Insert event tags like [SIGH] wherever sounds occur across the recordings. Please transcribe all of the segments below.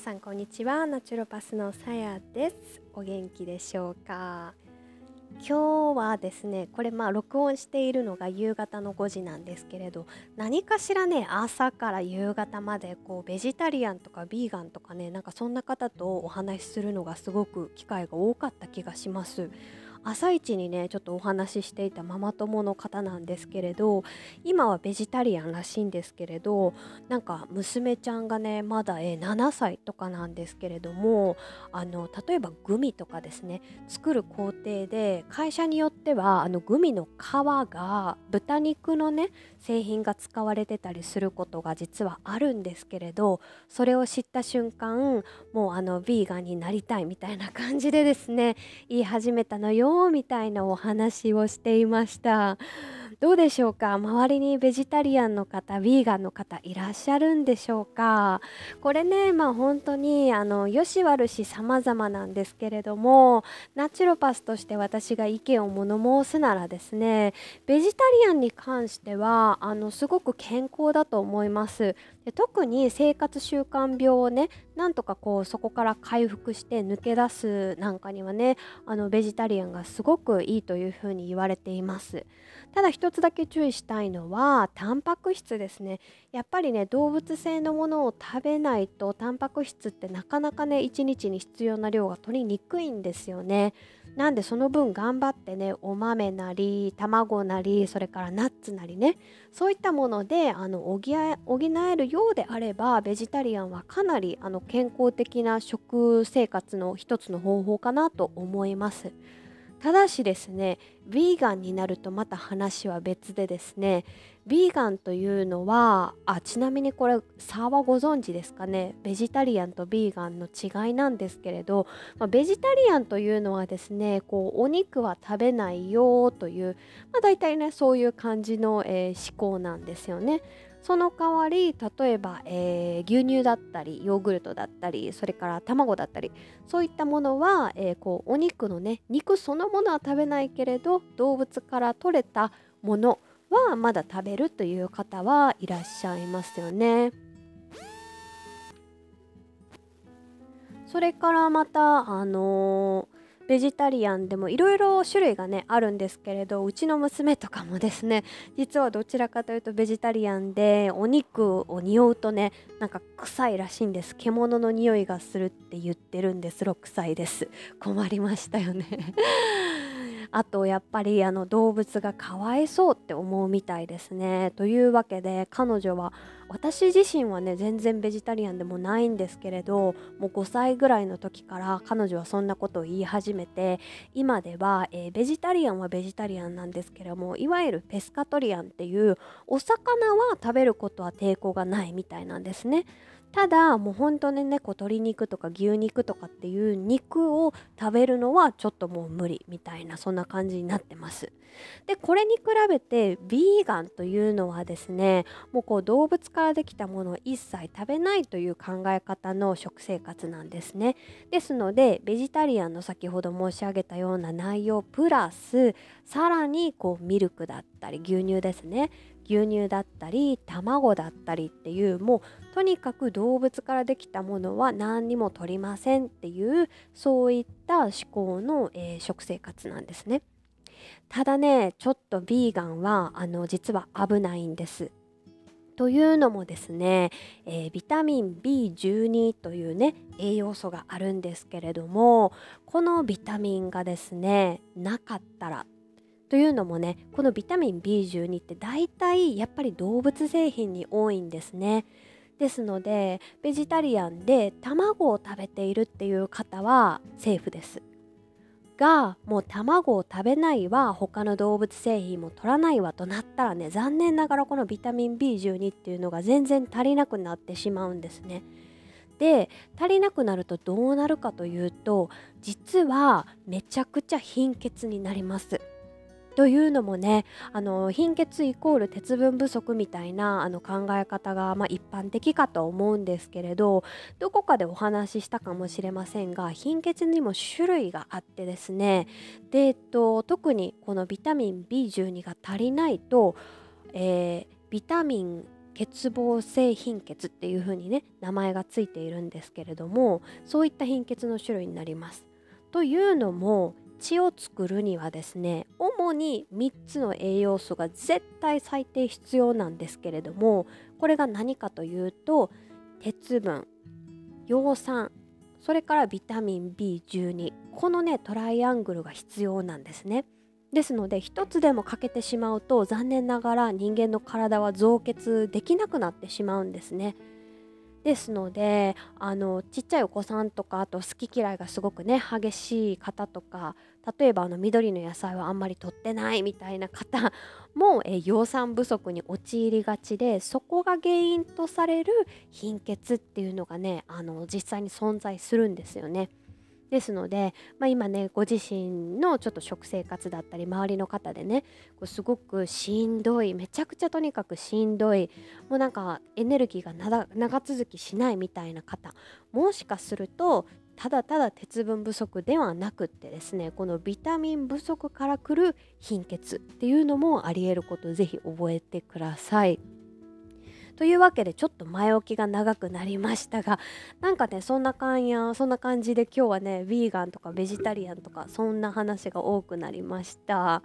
さんこんにちは。ナチュロパスのさやです。お元気でしょうか？今日はですねこれまあ録音しているのが夕方の5時なんですけれど何かしらね朝から夕方までこうベジタリアンとかビーガンとかねなんかそんな方とお話しするのがすごく機会が多かった気がします。朝一にねちょっとお話ししていたママ友の方なんですけれど今はベジタリアンらしいんですけれどなんか娘ちゃんがねまだ、え7歳とかなんですけれどもあの例えばグミとかですね作る工程で会社によってはあのグミの皮が豚肉のね製品が使われてたりすることが実はあるんですけれどそれを知った瞬間もうあのビーガンになりたいみたいな感じでですね言い始めたのよ。みたいなお話をしていました。どうでしょうか？周りにベジタリアンの方ヴィーガンの方いらっしゃるんでしょうか？これねまあ本当にあのよし悪し様々なんですけれどもナチュロパスとして私が意見を物申すならですねベジタリアンに関してはあのすごく健康だと思います。で特に生活習慣病をねなんとかこうそこから回復して抜け出すなんかにはねあのベジタリアンがすごくいいというふうに言われています。ただ一つだけ注意したいのはタンパク質ですね。やっぱりね動物性のものを食べないとタンパク質ってなかなかね1日に必要な量が取りにくいんですよね。なんでその分頑張ってねお豆なり卵なりそれからナッツなりねそういったものであの補えるようであればベジタリアンはかなりあの健康的な食生活の一つの方法かなと思います。ただしですねヴィーガンになるとまた話は別でですねヴィーガンというのはあちなみにこれ差はご存知ですかねベジタリアンとヴィーガンの違いなんですけれど、まあ、ベジタリアンというのはですねこうお肉は食べないよという、まあ、大体ねそういう感じの、えー、思考なんですよね。その代わり例えば、えー、牛乳だったりヨーグルトだったりそれから卵だったりそういったものは、えー、こうお肉のね肉そのものは食べないけれど動物から取れたものはまだ食べるという方はいらっしゃいますよね。それからまたあのーベジタリアンでもいろいろ種類がねあるんですけれどうちの娘とかもですね実はどちらかというとベジタリアンでお肉を匂うとねなんか臭いらしいんです。獣の匂いがするって言ってるんです。6歳です。困りましたよね。[LAUGHS] あとやっぱりあの動物がかわいそうって思うみたいですね。というわけで彼女は私自身はね全然ベジタリアンでもないんですけれどもう5歳ぐらいの時から彼女はそんなことを言い始めて今では、えー、ベジタリアンはベジタリアンなんですけれどもいわゆるペスカトリアンっていうお魚は食べることは抵抗がないみたいなんですね。ただもう本当にねこう鶏肉とか牛肉とかっていう肉を食べるのはちょっともう無理みたいなそんな感じになってます。でこれに比べてビーガンというのはですねもうこう動物からできたものを一切食べないという考え方の食生活なんですね。ですのでベジタリアンの先ほど申し上げたような内容プラスさらにこうミルクだったり牛乳ですね牛乳だったり卵だったりっていうもうとにかく動物からできたものは何にも取りませんっていうそういった思考の、えー、食生活なんですね。ただねちょっとビーガンはあの実は危ないんです。というのもですね、えー、ビタミン B12 というね栄養素があるんですけれどもこのビタミンがですねなかったらというのもねこのビタミン B12 って大体やっぱり動物製品に多いんですね。ですのでベジタリアンで卵を食べているっていう方はセーフです。がもう卵を食べないわ他の動物製品も取らないわとなったらね残念ながらこのビタミン B12 っていうのが全然足りなくなってしまうんですね。で足りなくなるとどうなるかというと実はめちゃくちゃ貧血になります。というのもねあの貧血イコール鉄分不足みたいなあの考え方が、まあ、一般的かと思うんですけれどどこかでお話ししたかもしれませんが貧血にも種類があってですねで、えっと、特にこのビタミン B12 が足りないと、えー、ビタミン欠乏性貧血っていう風にね名前がついているんですけれどもそういった貧血の種類になります。というのも血を作るにはですね主に3つの栄養素が絶対最低必要なんですけれどもこれが何かというと鉄分葉酸それからビタミン B12 このねトライアングルが必要なんですね。ですので1つでも欠けてしまうと残念ながら人間の体は造血できなくなってしまうんですね。ですのであのちっちゃいお子さんとかあと好き嫌いがすごくね激しい方とか例えばあの緑の野菜はあんまり取ってないみたいな方 [LAUGHS] もえ葉酸不足に陥りがちでそこが原因とされる貧血っていうのがねあの実際に存在するんですよね。ですので、まあ、今ねご自身のちょっと食生活だったり周りの方でねこうすごくしんどいめちゃくちゃとにかくしんどいもうなんかエネルギーが長続きしないみたいな方もしかするとただただ鉄分不足ではなくってですねこのビタミン不足からくる貧血っていうのもありえることをぜひ覚えてください。というわけでちょっと前置きが長くなりましたがなんかねそんな感やそんな感じで今日はねヴィーガンとかベジタリアンとかそんな話が多くなりました、ま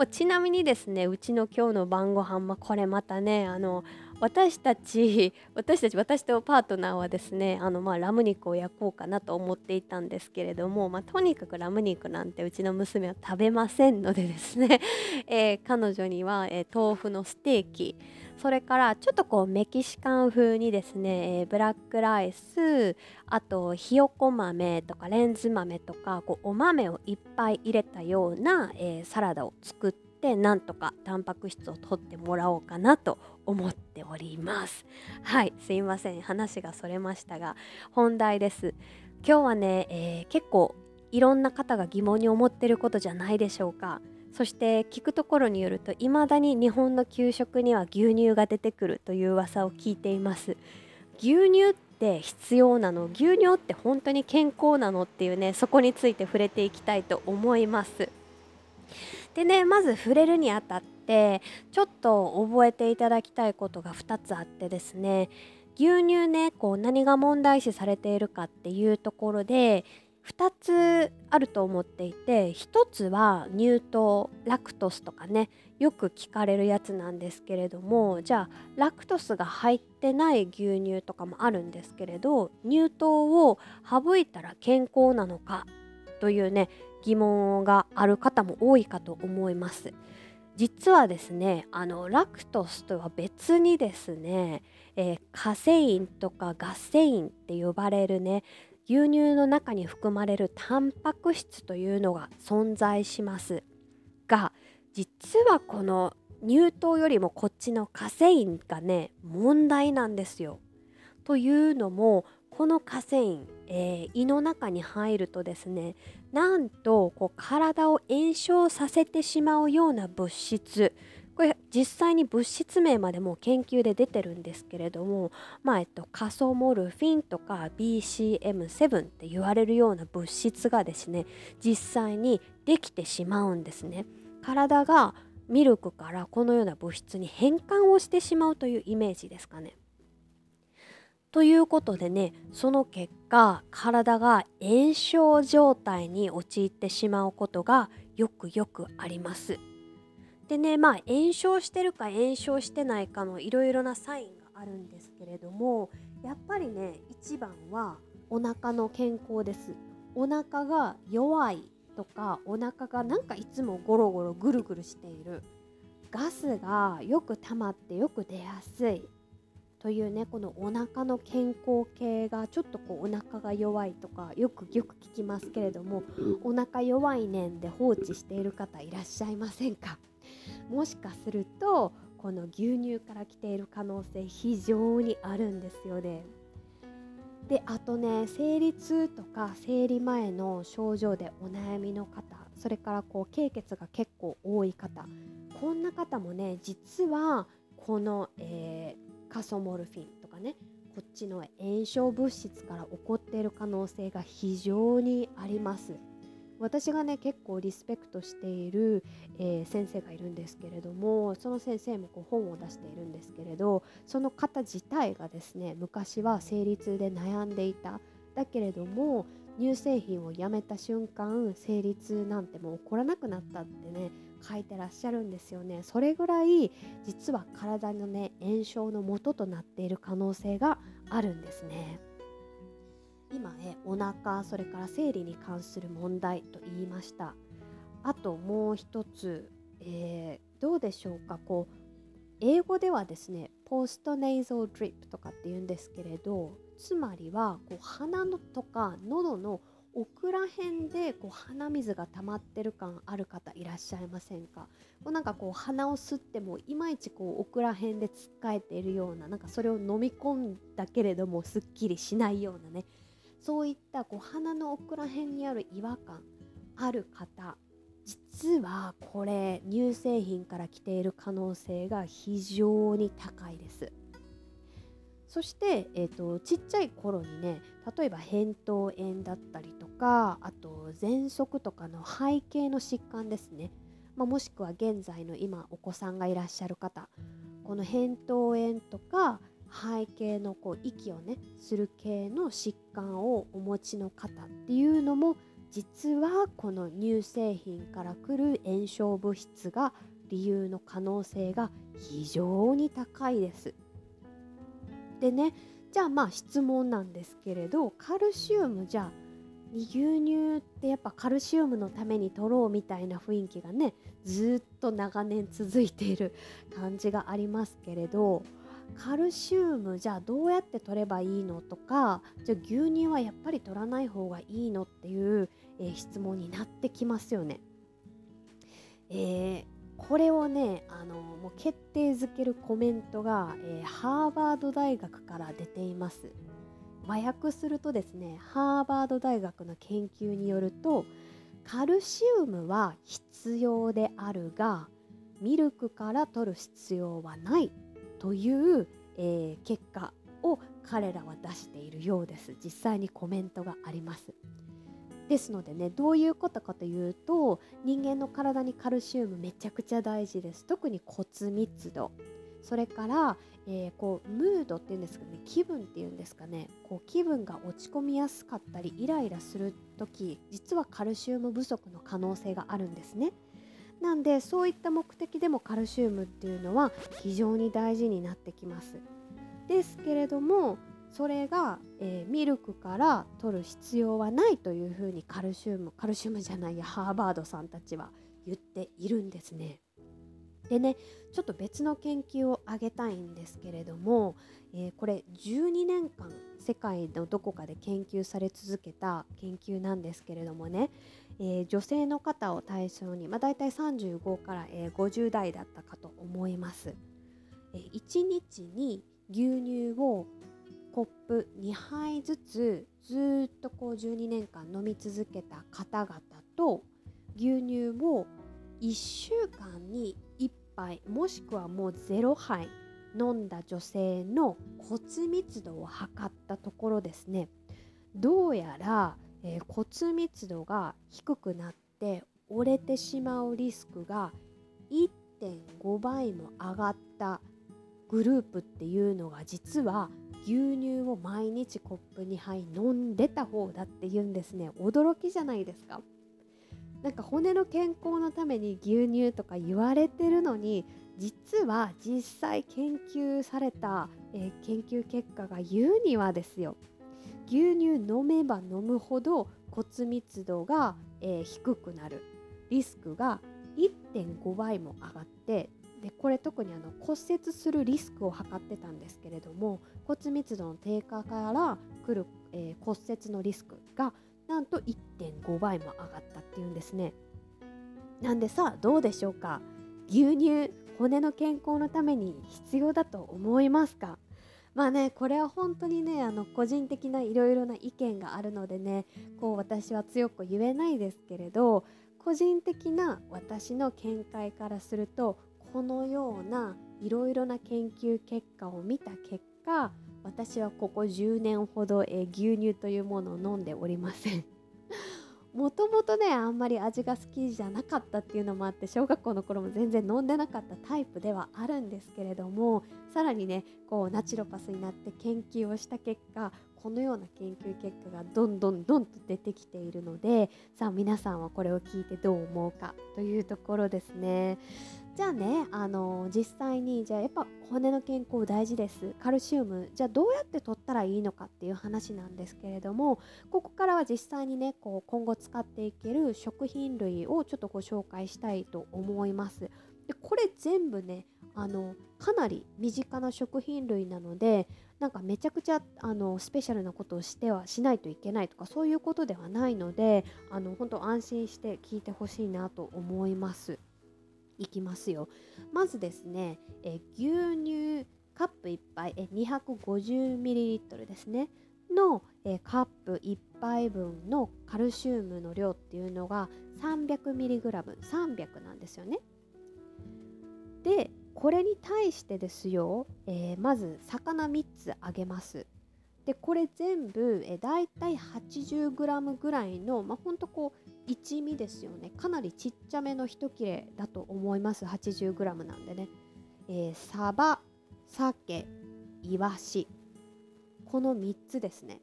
あ、ちなみにですねうちの今日の晩ご飯まあ、これまたねあの私たち [LAUGHS] 私たち私とパートナーはですねあのまあラム肉を焼こうかなと思っていたんですけれども、まあ、とにかくラム肉なんてうちの娘は食べませんのでですね、[LAUGHS] えー、彼女には、えー、豆腐のステーキそれからちょっとこうメキシカン風にですね、えー、ブラックライスあとひよこ豆とかレンズ豆とかこうお豆をいっぱい入れたような、えー、サラダを作っててなんとかタンパク質を取ってもらおうかなと思っております。はいすいません。話がそれましたが本題です。今日はね、えー、結構いろんな方が疑問に思ってることじゃないでしょうか。そして聞くところによると未だに日本の給食には牛乳が出てくるという噂を聞いています。牛乳って必要なの？牛乳って本当に健康なの？っていうねそこについて触れていきたいと思います。でねまず触れるにあたってちょっと覚えていただきたいことが2つあってですね牛乳ねこう何が問題視されているかっていうところで2つあると思っていて1つは乳糖ラクトスとかねよく聞かれるやつなんですけれどもじゃあラクトスが入ってない牛乳とかもあるんですけれど乳糖を省いたら健康なのかというね疑問がある方も多いかと思います。実はですねあのラクトスとは別にですね、えー、カセインとかガセインって呼ばれるね牛乳の中に含まれるタンパク質というのが存在しますが実はこの乳糖よりもこっちのカセインがね問題なんですよ。というのもこのカセイン、えー、胃の中に入るとですねなんとこう体を炎症させてしまうような物質これ実際に物質名までも研究で出てるんですけれども、まあえっと、カソモルフィンとか BCM7 って言われるような物質がですね実際にできてしまうんですね。体がミルクからこのような物質に変換をしてしまうというイメージですかね。ということでねその結果体が炎症状態に陥ってしまうことがよくよくあります。でねまあ炎症してるか炎症してないかのいろいろなサインがあるんですけれどもやっぱりね一番はお腹の健康です。お腹が弱いとかお腹がなんかいつもゴロゴロぐるぐるしている。ガスがよく溜まってよく出やすい。というねこのお腹の健康系がちょっとこうお腹が弱いとかよくよく聞きますけれどもお腹弱いねんで放置している方いらっしゃいませんか？もしかするとこの牛乳から来ている可能性非常にあるんですよね。であとね生理痛とか生理前の症状でお悩みの方それからこう経血が結構多い方こんな方もね実はこの、えー、カソモルフィンとかねこっちの炎症物質から起こっている可能性が非常にあります。私がね結構リスペクトしている、えー、先生がいるんですけれどもその先生もこう本を出しているんですけれどその方自体がですね昔は生理痛で悩んでいただけれども乳製品をやめた瞬間生理痛なんてもう起こらなくなったってね書いてらっしゃるんですよね。それぐらい実は体のね炎症の元となっている可能性があるんですね。今ねお腹それから生理に関する問題と言いました。あともう一つ、えー、どうでしょうか。こう英語ではですねポストネイゾードリップとかって言うんですけれどつまりはこう鼻のとか喉の奥ら辺でこう鼻水が溜まってる感ある方いらっしゃいませんか？こうなんかこう鼻を吸ってもいまいちこう奥ら辺でつっかえているようななんかそれを飲み込んだけれどもすっきりしないようなねそういったこう鼻の奥ら辺にある違和感ある方実はこれ乳製品から来ている可能性が非常に高いです。そして、えーと、ちっちゃい頃にね例えば扁桃炎だったりとかあと喘息とかの背景の疾患ですね、まあ、もしくは現在の今お子さんがいらっしゃる方この扁桃炎とか背景のこう息をねする系の疾患をお持ちの方っていうのも実はこの乳製品から来る炎症物質が理由の可能性が非常に高いです。でねじゃあまあ質問なんですけれどカルシウムじゃあ牛乳ってやっぱカルシウムのために取ろうみたいな雰囲気がねずっと長年続いている感じがありますけれどカルシウムじゃあどうやって取ればいいのとかじゃあ牛乳はやっぱり取らない方がいいのっていう、えー、質問になってきますよね。えー、これをねあのもう決定づけるコメントが、えー、ハーバード大学から出ています。和訳するとですねハーバード大学の研究によるとカルシウムは必要であるがミルクから取る必要はないという、えー、結果を彼らは出しているようです。実際にコメントがあります。ですのでねどういうことかというと人間の体にカルシウムめちゃくちゃ大事です。特に骨密度。それから、えー、こうムードっていうんですかね気分っていうんですかね。こう気分が落ち込みやすかったりイライラする時実はカルシウム不足の可能性があるんですね。なんでそういった目的でもカルシウムっていうのは非常に大事になってきます。ですけれどもそれが、えー、ミルクから取る必要はないというふうにカルシウムカルシウムじゃないやハーバードさんたちは言っているんですね。でねちょっと別の研究を挙げたいんですけれども、えー、これ12年間世界のどこかで研究され続けた研究なんですけれどもね、えー、女性の方を対象に、まあ、大体35から、えー、50代だったかと思います。え、1日に牛乳をコップ2杯ずつずっとこう12年間飲み続けた方々と牛乳を1週間に1杯もしくはもう0杯飲んだ女性の骨密度を測ったところですね。どうやら、えー、骨密度が低くなって折れてしまうリスクが1.5倍も上がったグループっていうのが実は牛乳を毎日コップ2杯飲んでた方だって言うんですね。驚きじゃないですか。なんか骨の健康のために牛乳とか言われてるのに実は実際研究された、えー、研究結果が言うにはですよ。牛乳飲めば飲むほど骨密度が、えー、低くなる。リスクが1.5倍も上がってでこれ特にあの骨折するリスクを測ってたんですけれども骨密度の低下から来る、えー、骨折のリスクがなんと1.5倍も上がったっていうんですね。なんでさどうでしょうか？牛乳骨の健康のために必要だと思いますか？まあねこれは本当にねあの個人的ないろいろな意見があるのでねこう私は強く言えないですけれど個人的な私の見解からするとこのようないろいろな研究結果を見た結果私はここ10年ほど、え牛乳というものを飲んでおりません。[LAUGHS] もともとねあんまり味が好きじゃなかったっていうのもあって小学校の頃も全然飲んでなかったタイプではあるんですけれどもさらにねこうナチュロパスになって研究をした結果このような研究結果がどんどんどんと出てきているのでさあ皆さんはこれを聞いてどう思うかというところですね。じゃあねあの実際にじゃあやっぱ骨の健康大事ですカルシウムじゃあどうやって取ったらいいのかっていう話なんですけれどもここからは実際にねこう今後使っていける食品類をちょっとご紹介したいと思います。でこれ全部ねあのかなり身近な食品類なのでなんかめちゃくちゃあのスペシャルなことをしてはしないといけないとかそういうことではないのであの本当安心して聞いてほしいなと思います。いきますよ。まずですね、え牛乳カップ1杯え 250ml ですねのえカップ1杯分のカルシウムの量っていうのが 300mg300 なんですよね。でこれに対してですよ、えー、まず魚3つあげます。でこれ全部えだいたい 80g ぐらいのまあほんとこう一味ですよね。かなりちっちゃめの一切れだと思います。80g なんでね、えー、サバ鮭イワシ。この3つですね。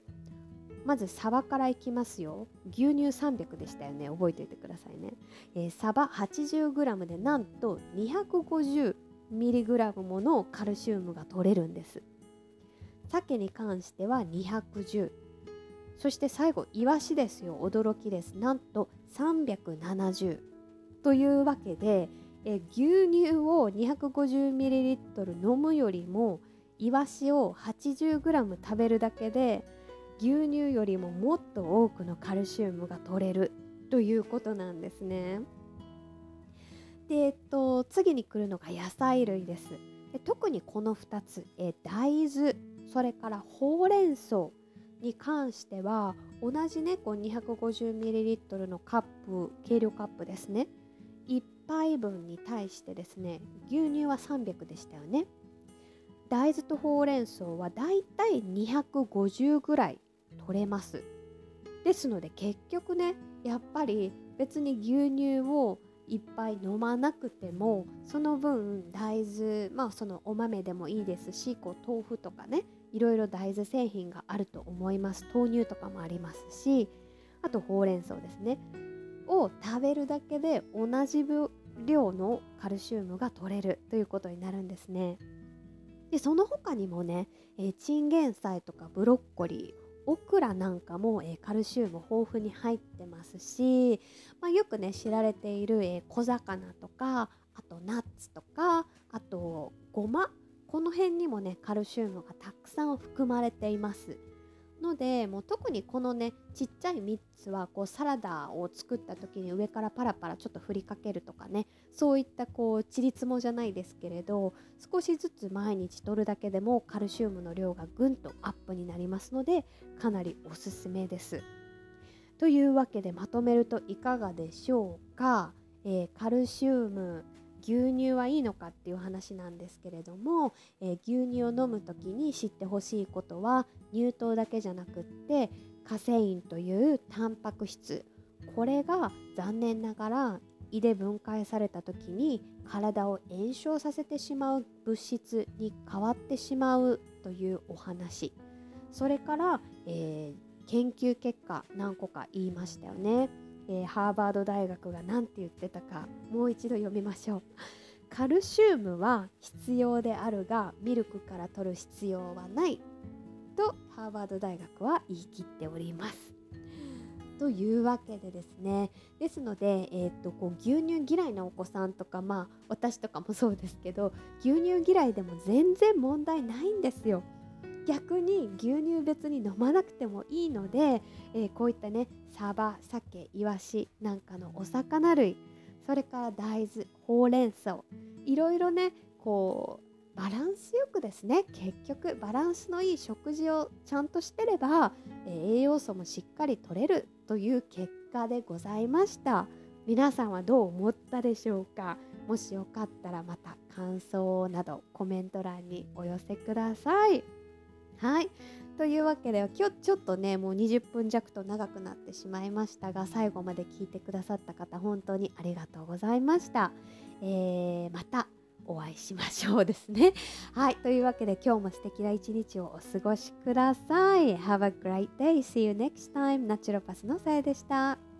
まずサバからいきますよ。牛乳300でしたよね。覚えておいてくださいね、えー、サバ 80g でなんと 250mg ものカルシウムが取れるんです。鮭に関しては210そして最後イワシですよ。驚きです。なんと370というわけでえ牛乳を 250ml 飲むよりもイワシを 80g 食べるだけで牛乳よりももっと多くのカルシウムが取れるということなんですね。で、えっと、次に来るのが野菜類です。で特にこの2つえ大豆それからほうれん草に関しては同じねこう 250ml のカップ計量カップですね。1杯分に対してですね牛乳は300でしたよね。大豆とほうれん草はだいたい250ぐらい取れます。ですので結局ねやっぱり別に牛乳をいっぱい飲まなくてもその分大豆まあそのお豆でもいいですしこう豆腐とかねいろいろ大豆製品があると思います。豆乳とかもありますしあとほうれん草ですね。を食べるだけで同じ量のカルシウムが取れるということになるんですね。でその他にもね、えー、チンゲン菜とかブロッコリーオクラなんかも、えー、カルシウム豊富に入ってますし、まあ、よくね知られている、えー、小魚とかあとナッツとかあとごまこの辺にもねカルシウムがたくさん含まれています。のでもう特にこのねちっちゃい3つはこうサラダを作った時に上からパラパラちょっと振りかけるとかねそういったこうちりつもじゃないですけれど少しずつ毎日取るだけでもカルシウムの量がぐんとアップになりますのでかなりおすすめです。というわけでまとめるといかがでしょうか、えー、カルシウム牛乳はいいのかっていう話なんですけれども、えー、牛乳を飲む時に知ってほしいことは乳糖だけじゃなくってカセインというタンパク質これが残念ながら胃で分解された時に体を炎症させてしまう物質に変わってしまうというお話それから、えー、研究結果何個か言いましたよね。えー、ハーバード大学が何て言ってたかもう一度読みましょう。[LAUGHS] カルシウムは必要であるがミルクから取る必要はないとハーバード大学は言い切っております。[LAUGHS] というわけでですねですので、えーと、こう牛乳嫌いなお子さんとかまあ私とかもそうですけど牛乳嫌いでも全然問題ないんですよ。逆に牛乳別に飲まなくてもいいので、えー、こういったねサバ鮭イワシなんかのお魚類それから大豆ほうれん草いろいろねこうバランスよくですね結局バランスのいい食事をちゃんとしてれば、えー、栄養素もしっかり取れるという結果でございました皆さんはどう思ったでしょうか？もしよかったらまた感想などコメント欄にお寄せください。はい。というわけで今日ちょっとねもう20分弱と長くなってしまいましたが最後まで聞いてくださった方本当にありがとうございました、えー、またお会いしましょうですね。[LAUGHS] はい。というわけで今日も素敵な一日をお過ごしください。Have a great day. See you next time. ナチュロパスのさやでした。